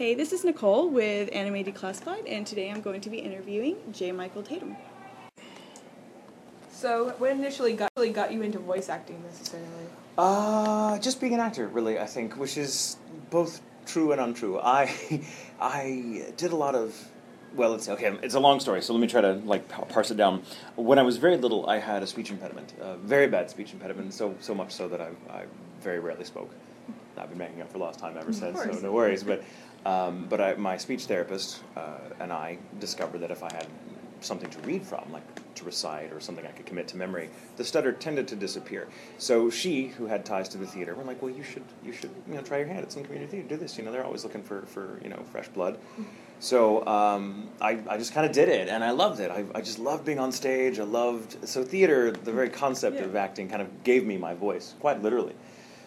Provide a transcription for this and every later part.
Hey, this is Nicole with Anime Declassified, and today I'm going to be interviewing J. Michael Tatum. So, what initially got, really got you into voice acting necessarily? Uh, just being an actor, really, I think, which is both true and untrue. I, I did a lot of, well, it's okay. It's a long story, so let me try to like parse it down. When I was very little, I had a speech impediment, a very bad speech impediment, so so much so that I, I very rarely spoke. I've been making up for lost time ever since, so no worries. But, um, but I, my speech therapist uh, and I discovered that if I had something to read from, like to recite or something I could commit to memory, the stutter tended to disappear. So she, who had ties to the theater, were like, "Well, you should, you should, you know, try your hand at some community theater. Do this. You know, they're always looking for, for you know, fresh blood." So um, I, I just kind of did it, and I loved it. I, I just loved being on stage. I loved so theater. The very concept Yeah. of acting kind of gave me my voice, quite literally.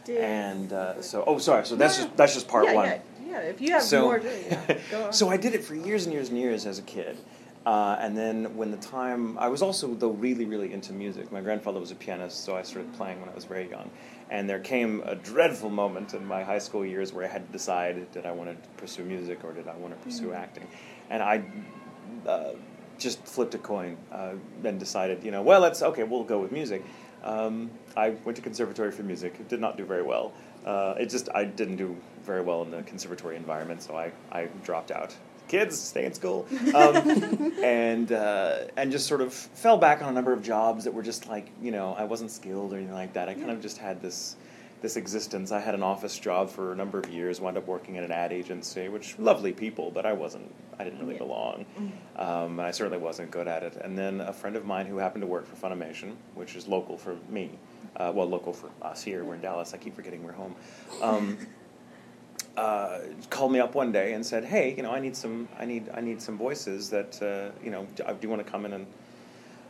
Did- And uh, so, oh, sorry. So that's No, just that's just part yeah, one. Yeah, if you have So- more yeah, go on. so I did it for years and years and years as a kid. Uh, and then when the time, I was also though really really into music. My grandfather was a pianist, so I started playing when I was very young. And there came a dreadful moment in my high school years where I had to decide did I want to pursue music or did I want to pursue acting. And I uh, just flipped a coin uh, and decided, you know, well, let's okay, we'll go with music. Um, I went to conservatory for music. It did not do very well. Uh, it just I didn't do very well in the conservatory environment, so I, I dropped out. Kids, stay in school, um, and uh, and just sort of fell back on a number of jobs that were just like you know I wasn't skilled or anything like that. I kind of just had this this existence. I had an office job for a number of years. Wound up working at an ad agency, which lovely people, but I wasn't. I didn't really belong, um, and I certainly wasn't good at it. And then a friend of mine who happened to work for Funimation, which is local for me, uh, well, local for us here. We're in Dallas. I keep forgetting we're home. Um, uh, called me up one day and said, "Hey, you know, I need some, I need, I need some voices that, uh, you know, do, do you want to come in and,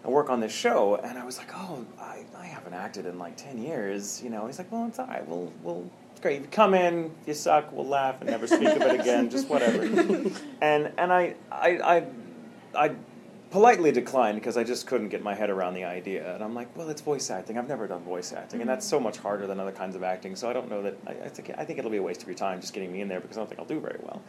and work on this show?" And I was like, "Oh, I, I haven't acted in like ten years." You know, he's like, "Well, it's all right. We'll, we'll, it's great. You come in, you suck, we'll laugh and never speak of it again. Just whatever." and and I, I, I, I politely declined because I just couldn't get my head around the idea. And I'm like, well, it's voice acting. I've never done voice acting, and mm-hmm. that's so much harder than other kinds of acting. So I don't know that. I, I think I think it'll be a waste of your time just getting me in there because I don't think I'll do very well.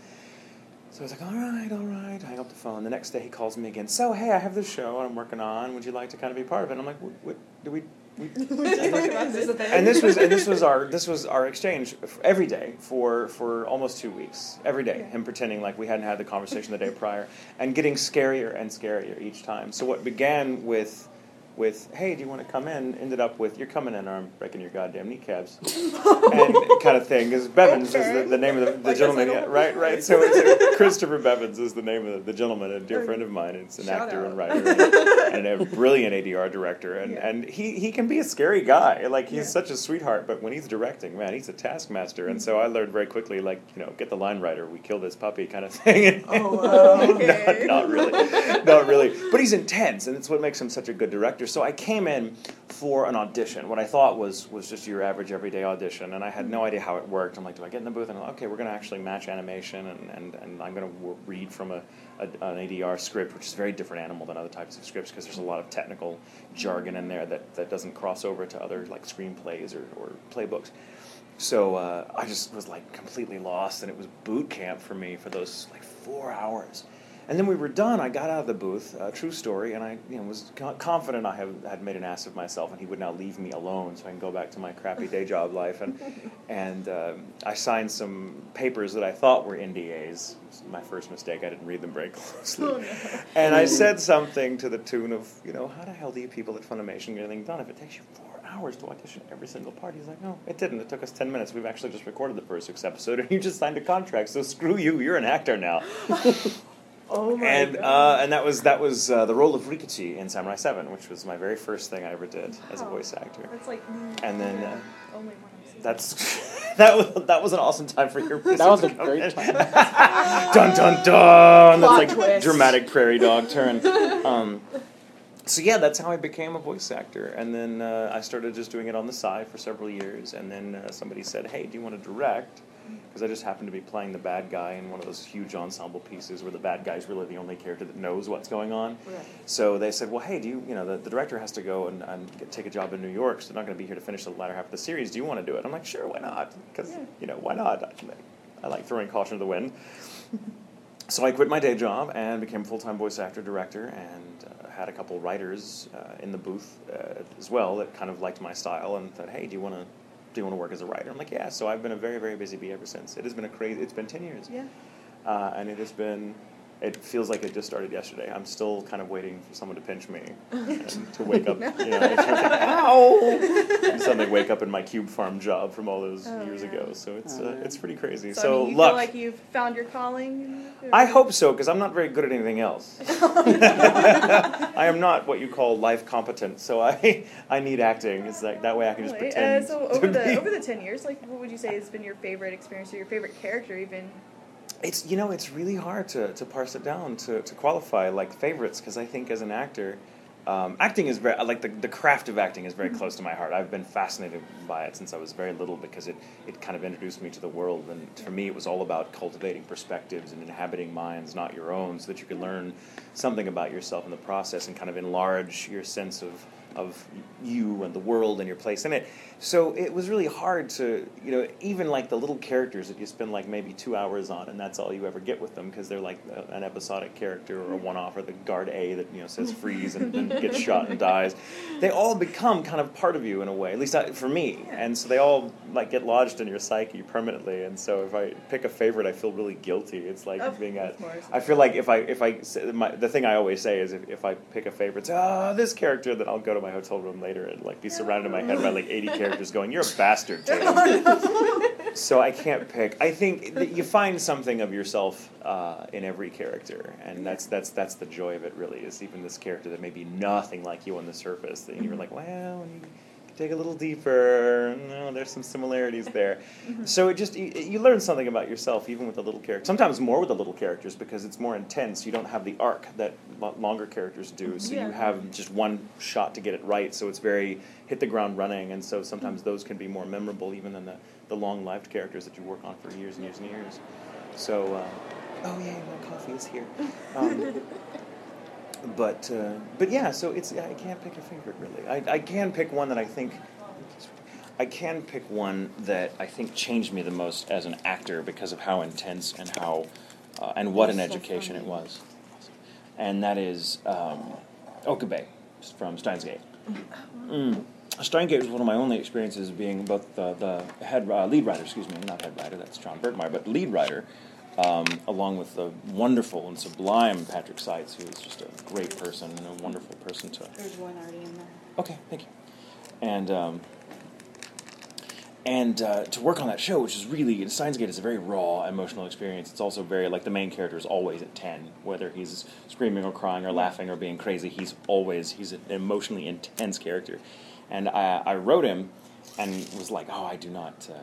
So I was like, all right, all right. Hang up the phone. The next day he calls me again. So hey, I have this show I'm working on. Would you like to kind of be part of it? I'm like, what? what do we? We Is this a thing? and this was and this was our this was our exchange every day for for almost two weeks every day him pretending like we hadn't had the conversation the day prior and getting scarier and scarier each time so what began with with hey do you want to come in ended up with you're coming in or i'm breaking your goddamn kneecaps and kind of thing because bevins is the, the name of the, the Like gentleman yeah, right right so it's, christopher bevins is the name of the, the gentleman a dear friend of mine it's an Shout actor out. and writer and, and a brilliant adr director and, Yeah. and he, he can be a scary guy like he's Yeah. such a sweetheart but when he's directing man he's a taskmaster and so mm-hmm. i learned very quickly like you know get the line writer we kill this puppy kind of thing Oh, wow. not, Okay. not really not really but he's intense and it's what makes him such a good director so i came in for an audition. What i thought was was just your average everyday audition and i had no idea how it worked. I'm like do i get in the booth? And I'm like, okay we're going to actually match animation and, and, and i'm going to w- read from a, a, an adr script which is a very different animal than other types of scripts because there's a lot of technical jargon in there that, that doesn't cross over to other like screenplays or, or playbooks. So uh, I just was like completely lost, and it was boot camp for me for those like four hours. And then we were done. I got out of the booth, uh, true story, and I you know, was confident I have, had made an ass of myself, and he would now leave me alone so I can go back to my crappy day job life. And and um, I signed some papers that I thought were NDAs. My first mistake. I didn't read them very closely. Oh, no. And I said something to the tune of, you know, how the hell do you people at Funimation get anything done if it takes you four hours to audition every single part? He's like, no, it didn't. It took us 10 minutes. We've actually just recorded the first six episodes, and you just signed a contract, so screw you. You're an actor now. Oh my and God. uh, and that was that was uh, the role of Rikichi in Samurai 7, which was my very first thing I ever did as a voice actor. That's like. And then uh, Oh my God. that's that was that was an awesome time for your That was a to come great in. time. dun dun dun. That's Plot like twist. dramatic prairie dog turn. Um, so yeah, that's how I became a voice actor, and then uh, I started just doing it on the side for several years, and then uh, somebody said, "Hey, do you want to direct?" Because I just happened to be playing the bad guy in one of those huge ensemble pieces where the bad guy's really the only character that knows what's going on. Right. So they said, well, hey, do you, you know, the, the director has to go and, and get, take a job in New York, so they're not going to be here to finish the latter half of the series. Do you want to do it? I'm like, sure, why not? Because, Yeah. you know, why not? I, I like throwing caution to the wind. so I quit my day job and became a full time voice actor director and uh, had a couple writers uh, in the booth uh, as well that kind of liked my style and thought, hey, do you want to do you want to work as a writer? I'm like, yeah. So I've been a very very busy bee ever since. It has been a crazy. It's been ten years. Yeah. Uh, and it has been. It feels like it just started yesterday. I'm still kind of waiting for someone to pinch me and to wake up. You know, it's like, ow! And suddenly wake up in my cube farm job from all those Oh, years yeah. ago. So it's uh, it's pretty crazy. So, So, I mean, you luck. feel like you've found your calling. I hope so because I'm not very good at anything else. I am not what you call life competent, so I I need acting. It's like that way I can just pretend. Uh, so over the be- over the ten years, like, what would you say has been your favorite experience or your favorite character, even? It's you know it's really hard to, to parse it down to, to qualify like favorites because I think as an actor, um, acting is very like the, the craft of acting is very close to my heart. I've been fascinated by it since I was very little because it, it kind of introduced me to the world and for me it was all about cultivating perspectives and inhabiting minds not your own so that you could learn something about yourself in the process and kind of enlarge your sense of of you and the world and your place in it. So it was really hard to, you know, even like the little characters that you spend like maybe two hours on, and that's all you ever get with them because they're like a, an episodic character or a one-off, or the guard A that you know says freeze and then gets shot and dies. They all become kind of part of you in a way, at least I, for me, and so they all like get lodged in your psyche permanently. And so if I pick a favorite, I feel really guilty. It's like Of being at. I feel like if I if I my, the thing I always say is if, if I pick a favorite, say, ah, this character, then I'll go to my hotel room later and like be surrounded in my head by like eighty characters going, "You're a bastard, Tatum." so I can't pick. I think that you find something of yourself uh, in every character, and that's that's that's the joy of it. Really, is even this character that may be nothing like you on the surface, that you're like, well, when you dig a little deeper, no, there's some similarities there. So it just you, you learn something about yourself, even with the little characters. Sometimes more with the little characters because it's more intense. You don't have the arc that lo- longer characters do, so Yeah. you have just one shot to get it right. So it's very hit the ground running, and so sometimes those can be more memorable even than the, the long lived characters that you work on for years and years and years. So, uh, oh yeah, my coffee is here. Um, but uh, but yeah, so it's I can't pick a favorite really. I, I can pick one that I think. I can pick one that I think changed me the most as an actor because of how intense and how uh, and what an education it was, and that is um, Okabe from Steins Gate. Mm. Steins Gate was one of my only experiences being both the, the head uh, lead writer, excuse me, not head writer, that's John Burgmeier, but lead writer, um, along with the wonderful and sublime Patrick Seitz, who is just a great person and a wonderful person to There's one already in there. Okay, thank you. And um, and uh, to work on that show, which is really Steins Gate is a very raw emotional experience. It's also very like the main character is always at ten, whether he's screaming or crying or laughing or being crazy. He's always he's an emotionally intense character. And I, I wrote him, and was like, oh, I do not. Uh,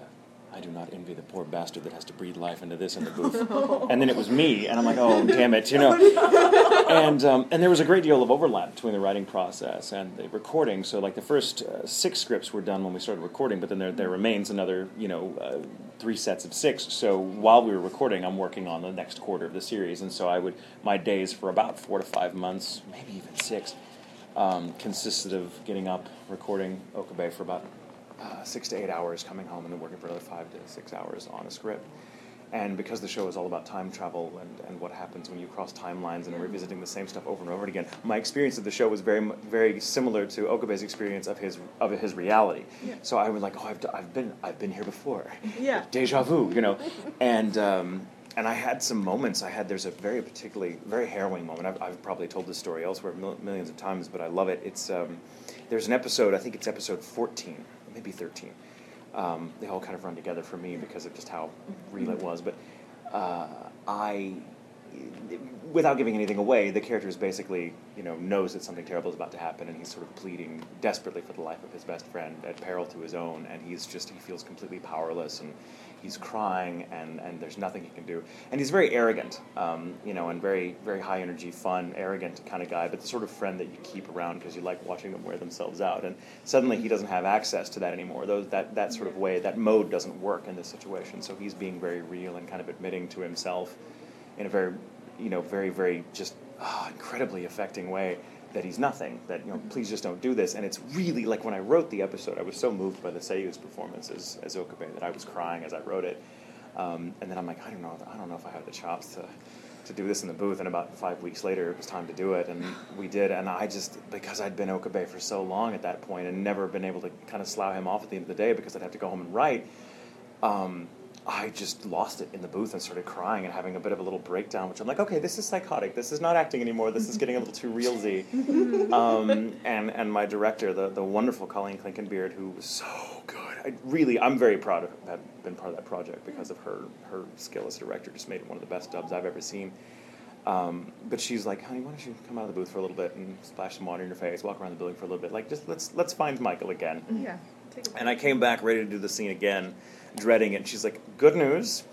I do not envy the poor bastard that has to breathe life into this in the booth. and then it was me, and I'm like, oh, damn it, you know and um, and there was a great deal of overlap between the writing process and the recording. So like the first uh, six scripts were done when we started recording, but then there there remains another you know uh, three sets of six. So while we were recording, I'm working on the next quarter of the series, and so I would my days for about four to five months, maybe even six, um, consisted of getting up, recording Okabe for about uh, six to eight hours, coming home, and then working for another five to six hours on a script. And because the show is all about time travel and, and what happens when you cross timelines and revisiting the same stuff over and over again, my experience of the show was very very similar to Okabe's experience of his of his reality. Yeah. So I was like, oh, I've, I've been I've been here before. Yeah. Deja vu, you know, and. Um, and I had some moments. I had there's a very particularly very harrowing moment. I've, I've probably told this story elsewhere mil- millions of times, but I love it. It's um, there's an episode. I think it's episode 14, maybe 13. Um, they all kind of run together for me because of just how real it was. But uh, I, without giving anything away, the character is basically, you know, knows that something terrible is about to happen, and he's sort of pleading desperately for the life of his best friend at peril to his own, and he's just he feels completely powerless, and he's crying, and and there's nothing he can do, and he's very arrogant, um, you know, and very very high energy, fun, arrogant kind of guy, but the sort of friend that you keep around because you like watching them wear themselves out, and suddenly he doesn't have access to that anymore. Those that that sort of way, that mode doesn't work in this situation, so he's being very real and kind of admitting to himself in a very, you know, very, very just ah, incredibly affecting way that he's nothing. That you know, please just don't do this. And it's really like when I wrote the episode, I was so moved by the Seiyu's performance as, as Okabe that I was crying as I wrote it. Um, and then I'm like, I don't know, I don't know if I have the chops to, to do this in the booth. And about five weeks later, it was time to do it, and we did. And I just because I'd been Okabe for so long at that point and never been able to kind of slough him off at the end of the day because I'd have to go home and write. Um, I just lost it in the booth and started crying and having a bit of a little breakdown, which I'm like, okay, this is psychotic. This is not acting anymore. This is getting a little too realsy. um, and and my director, the the wonderful Colleen Klinkenbeard, who was so good. I really, I'm very proud of have been part of that project because of her her skill as a director. Just made it one of the best dubs I've ever seen. Um, but she's like, honey, why don't you come out of the booth for a little bit and splash some water in your face, walk around the building for a little bit, like just let's let's find Michael again. Yeah. Take a And I came back ready to do the scene again, dreading it. And she's like, "Good news,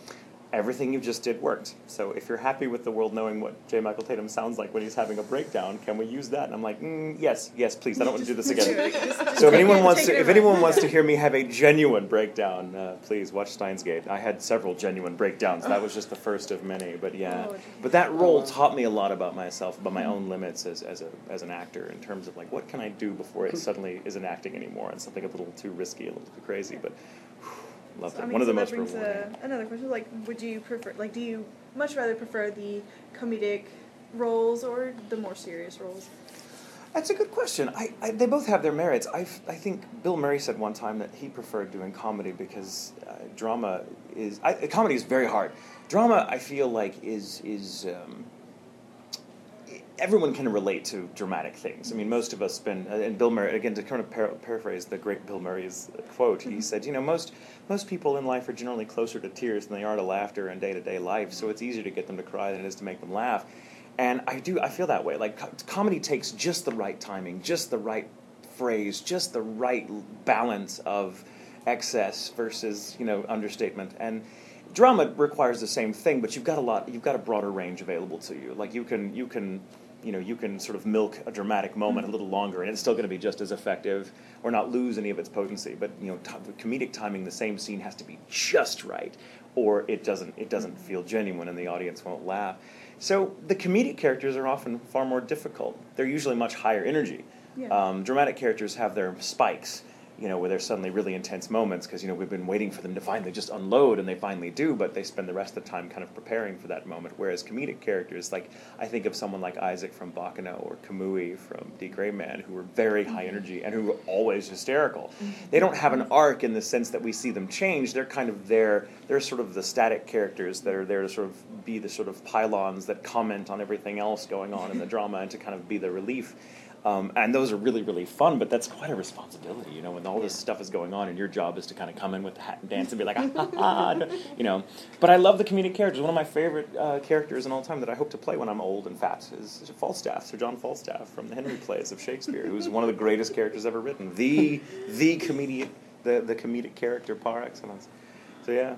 everything you just did worked. So if you're happy with the world knowing what J. Michael Tatum sounds like when he's having a breakdown, can we use that?" And I'm like, mm, "Yes, yes, please. I don't want to do this again." So if anyone wants to, if anyone wants to hear me have a genuine breakdown, uh, please watch Steins Gate. I had several genuine breakdowns. That was just the first of many. But yeah, Oh, but that role taught me a lot about myself, about my own limits as, as a as an actor, in terms of like what can I do before it suddenly isn't acting anymore and something a little too risky, a little too crazy. But loved So, it. I mean, One of the so most brings rewarding. uh, another question. Like, would you prefer? Like, do you much rather prefer the comedic roles or the more serious roles? That's a good question. I, I, they both have their merits. i I think Bill Murray said one time that he preferred doing comedy because uh, drama is I, comedy is very hard. Drama, I feel like, is is um, everyone can relate to dramatic things. I mean, most of us spend. uh, And Bill Murray, again, to kind of par- paraphrase the great Bill Murray's quote, he said, "You know, most most people in life are generally closer to tears than they are to laughter in day to day life. So it's easier to get them to cry than it is to make them laugh." And I do. I feel that way. Like co- comedy takes just the right timing, just the right phrase, just the right balance of excess versus you know understatement and drama requires the same thing but you've got a lot you've got a broader range available to you like you can you can you know you can sort of milk a dramatic moment a little longer and it's still going to be just as effective or not lose any of its potency. But you know t- comedic timing the same scene has to be just right or it doesn't it doesn't feel genuine and the audience won't laugh. So the comedic characters are often far more difficult. They're usually much higher energy. Yeah. um, dramatic characters have their spikes, you know, where there's suddenly really intense moments because you know we've been waiting for them to finally just unload, and they finally do, but they spend the rest of the time kind of preparing for that moment. Whereas comedic characters, like I think of someone like Isaac from Baccano or Komui from D. Gray Man, who are very high mm-hmm. energy and who are always hysterical. Mm-hmm. They don't have an arc in the sense that we see them change. They're kind of there. They're sort of the static characters that are there to sort of be the sort of pylons that comment on everything else going on in the drama and to kind of be the relief. Um, and those are really, really fun, but that's quite a responsibility, you know, when all this stuff is going on and your job is to kind of come in with the hat and dance and be like, ah, ha, ha, you know. But I love the comedic characters. One of my favorite uh, characters in all time that I hope to play when I'm old and fat is, Falstaff, Sir John Falstaff from the Henry plays of Shakespeare, who's one of the greatest characters ever written. The, the comedic, the, the comedic character par excellence. So yeah.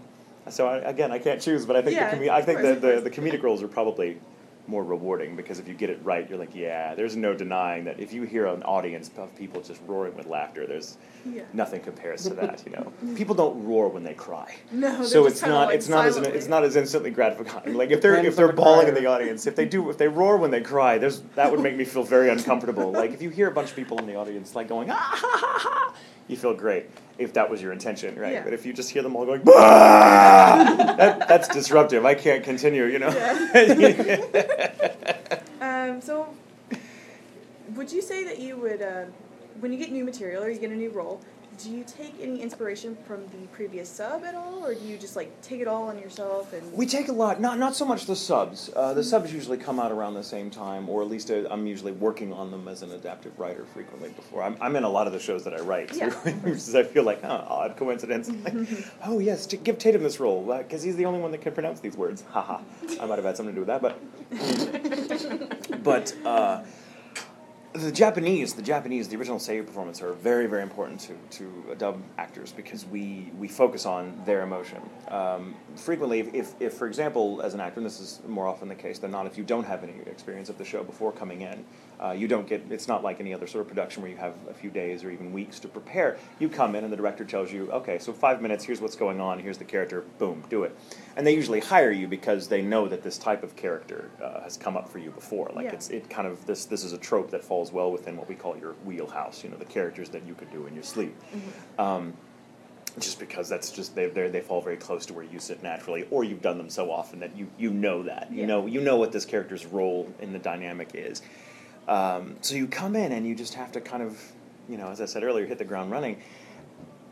So I, again, I can't choose, but I think Yeah, the I think the, the, the comedic roles are probably more rewarding because if you get it right, you're like, yeah, there's no denying that if you hear an audience of people just roaring with laughter, there's Yeah. nothing compares to that. You know, people don't roar when they cry. No, so it's not like, it's not as it's not as instantly gratifying. Like if they're if they're bawling in the audience, if they do if they roar when they cry, there's that would make me feel very uncomfortable. Like if you hear a bunch of people in the audience like going ah ha ha ha, you feel great if that was your intention, right? Yeah. But if you just hear them all going that, that's disruptive. I can't continue. You know. Um, so, would you say that you would, uh, when you get new material or you get a new role, do you take any inspiration from the previous sub at all, or do you just like take it all on yourself and? We take a lot, not not so much the subs. Uh, the subs usually come out around the same time, or at least uh, I'm usually working on them as an adaptive writer frequently. Before I'm, I'm in a lot of the shows that I write, Yeah. is I feel like oh, odd coincidence. Like, oh yes, give Tatum this role because he's the only one that can pronounce these words. Haha, I might have had something to do with that, but but. Uh, the Japanese, the Japanese, the original Seiyu performance are very, very important to, to dub actors because we, we focus on their emotion. Um, frequently, if, if, if, for example, as an actor, and this is more often the case than not, if you don't have any experience of the show before coming in, uh, you don't get, it's not like any other sort of production where you have a few days or even weeks to prepare. You come in and the director tells you, okay, so five minutes, here's what's going on, here's the character, boom, do it. And they usually hire you because they know that this type of character uh, has come up for you before. Like Yeah. it's it kind of this this is a trope that falls well within what we call your wheelhouse. You know, the characters that you could do in your sleep. Um, just because that's just they they they fall very close to where you sit naturally, or you've done them so often that you you know that you Yeah. know you know what this character's role in the dynamic is. Um, so you come in and you just have to kind of, you know, as I said earlier, hit the ground running.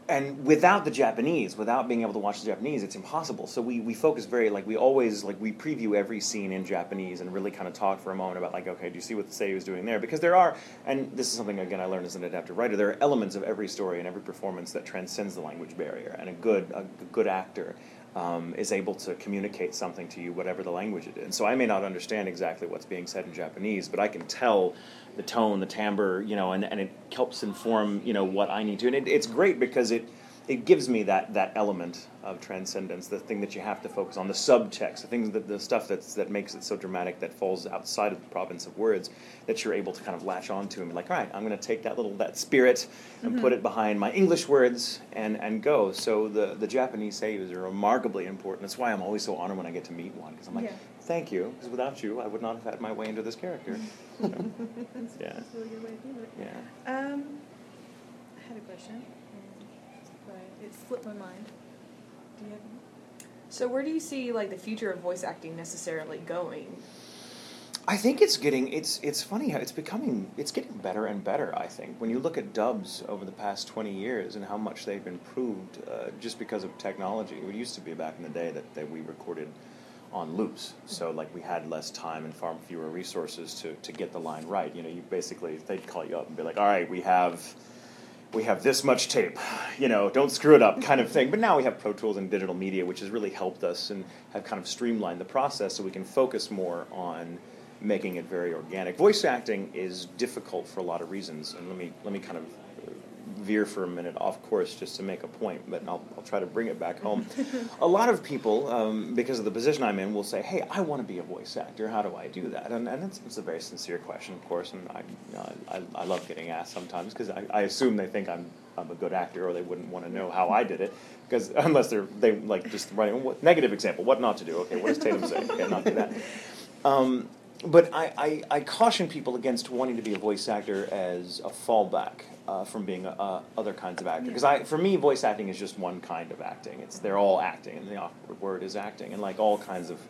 And without the Japanese, without being able to watch the Japanese, it's impossible. So we, we focus very like we always like we preview every scene in Japanese and really kind of talk for a moment about like okay, do you see what the Seiyu is doing there? Because there are, and this is something again I learned as an adaptive writer. There are elements of every story and every performance that transcends the language barrier, and a good a good actor um, is able to communicate something to you, whatever the language it is. So I may not understand exactly what's being said in Japanese, but I can tell the tone, the timbre, you know, and, and it helps inform, you know, what I need to. And it, it's great because it it gives me that that element of transcendence, the thing that you have to focus on, the subtext, the things that the stuff that's that makes it so dramatic that falls outside of the province of words, that you're able to kind of latch onto and be like, all right, I'm going to take that little that spirit and put it behind my English words and and go. So the the Japanese saves are remarkably important. That's why I'm always so honored when I get to meet one because I'm like, Yeah. thank you, because without you, I would not have had my way into this character. So, That's, Yeah. really good way to do it. yeah. Um, I had a question, it slipped my mind. Do you have any? So where do you see like the future of voice acting necessarily going? I think it's getting it's it's funny how it's becoming it's getting better and better. I think when you look at dubs over the past twenty years and how much they've improved uh, just because of technology. It used to be back in the day that, that we recorded on loops, so like we had less time and far fewer resources to, to get the line right. You know, you basically they'd call you up and be like, "All right, we have." We have this much tape, you know, don't screw it up kind of thing. But now we have Pro Tools and digital media, which has really helped us and have kind of streamlined the process so we can focus more on making it very organic. Voice acting is difficult for a lot of reasons, and let me let me kind of veer for a minute off course just to make a point, but I'll, I'll try to bring it back home. a lot of people, um, because of the position I'm in, will say, "Hey, I want to be a voice actor. How do I do that?" And, and it's, it's a very sincere question, of course, and I, you know, I, I love getting asked sometimes because I, I assume they think I'm I'm a good actor, or they wouldn't want to know how I did it, because unless they're they like just what, negative example, what not to do. Okay, what does Tatum say? Okay, not do that. Um, but I, I, I caution people against wanting to be a voice actor as a fallback uh, from being a, a other kinds of actor. Because I, for me, voice acting is just one kind of acting. It's they're all acting, and the awkward word is acting. And like all kinds of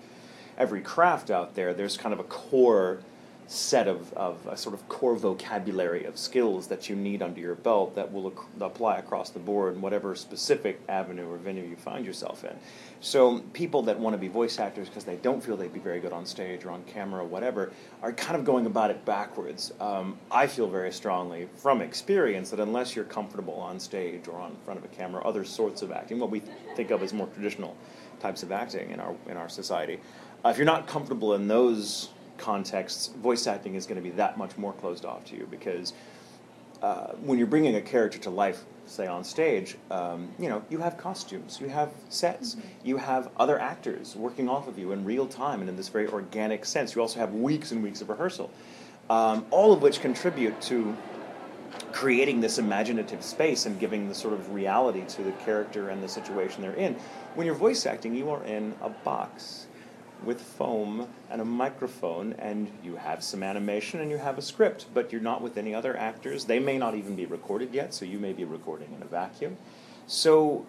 every craft out there, there's kind of a core set of, of a sort of core vocabulary of skills that you need under your belt that will ac- apply across the board in whatever specific avenue or venue you find yourself in. So people that want to be voice actors because they don't feel they'd be very good on stage or on camera or whatever are kind of going about it backwards. Um, I feel very strongly from experience that unless you're comfortable on stage or on front of a camera, other sorts of acting, what we think of as more traditional types of acting in our in our society, uh, if you're not comfortable in those contexts, voice acting is going to be that much more closed off to you because uh, when you're bringing a character to life, say on stage, um, you know, you have costumes, you have sets, you have other actors working off of you in real time and in this very organic sense. You also have weeks and weeks of rehearsal, um, all of which contribute to creating this imaginative space and giving the sort of reality to the character and the situation they're in. When you're voice acting, you are in a box with foam and a microphone, and you have some animation and you have a script, but you're not with any other actors. They may not even be recorded yet, so you may be recording in a vacuum. So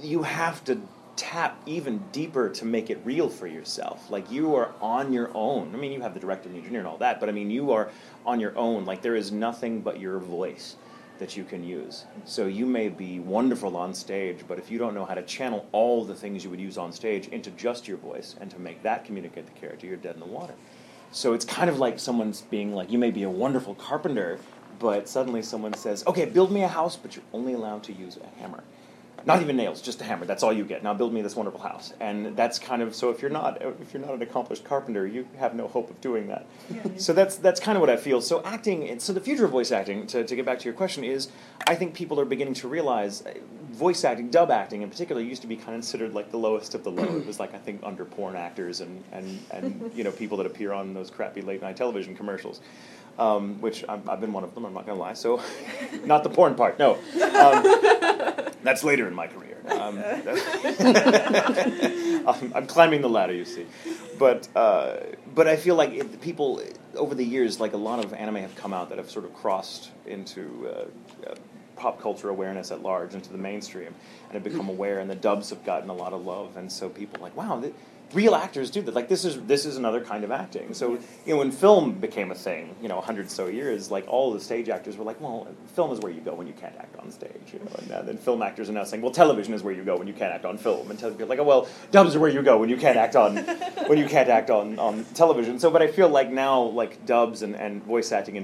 you have to tap even deeper to make it real for yourself. Like you are on your own. I mean, you have the director and the engineer and all that, but I mean, you are on your own. Like there is nothing but your voice that you can use. So you may be wonderful on stage, but if you don't know how to channel all the things you would use on stage into just your voice and to make that communicate the character, you're dead in the water. So it's kind of like someone's being like, you may be a wonderful carpenter, but suddenly someone says, okay, build me a house, but you're only allowed to use a hammer. Not even nails, just a hammer. That's all you get. Now build me this wonderful house. And that's kind of so. If you're not, if you're not an accomplished carpenter, you have no hope of doing that. So that's that's kind of what I feel. So acting. and So the future of voice acting, to, to get back to your question, is I think people are beginning to realize uh, voice acting, dub acting in particular, used to be considered like the lowest of the low. it was like I think under porn actors and and and you know people that appear on those crappy late night television commercials. Um, which I've, I've been one of them. I'm not gonna lie. So, not the porn part. No, um, that's later in my career. Um, I'm, I'm climbing the ladder, you see. But uh, but I feel like it, people over the years, like a lot of anime have come out that have sort of crossed into uh, uh, pop culture awareness at large into the mainstream and have become aware and the dubs have gotten a lot of love and so people are like wow th- real actors do that. Like this is this is another kind of acting. So you know when film became a thing you know 100 so years like all the stage actors were like well film is where you go when you can't act on stage you know and uh, then film actors are now saying well television is where you go when you can't act on film. And television like oh well dubs are where you go when you can't act on when you can't act on on television. So but i feel like now like dubs and, and voice acting in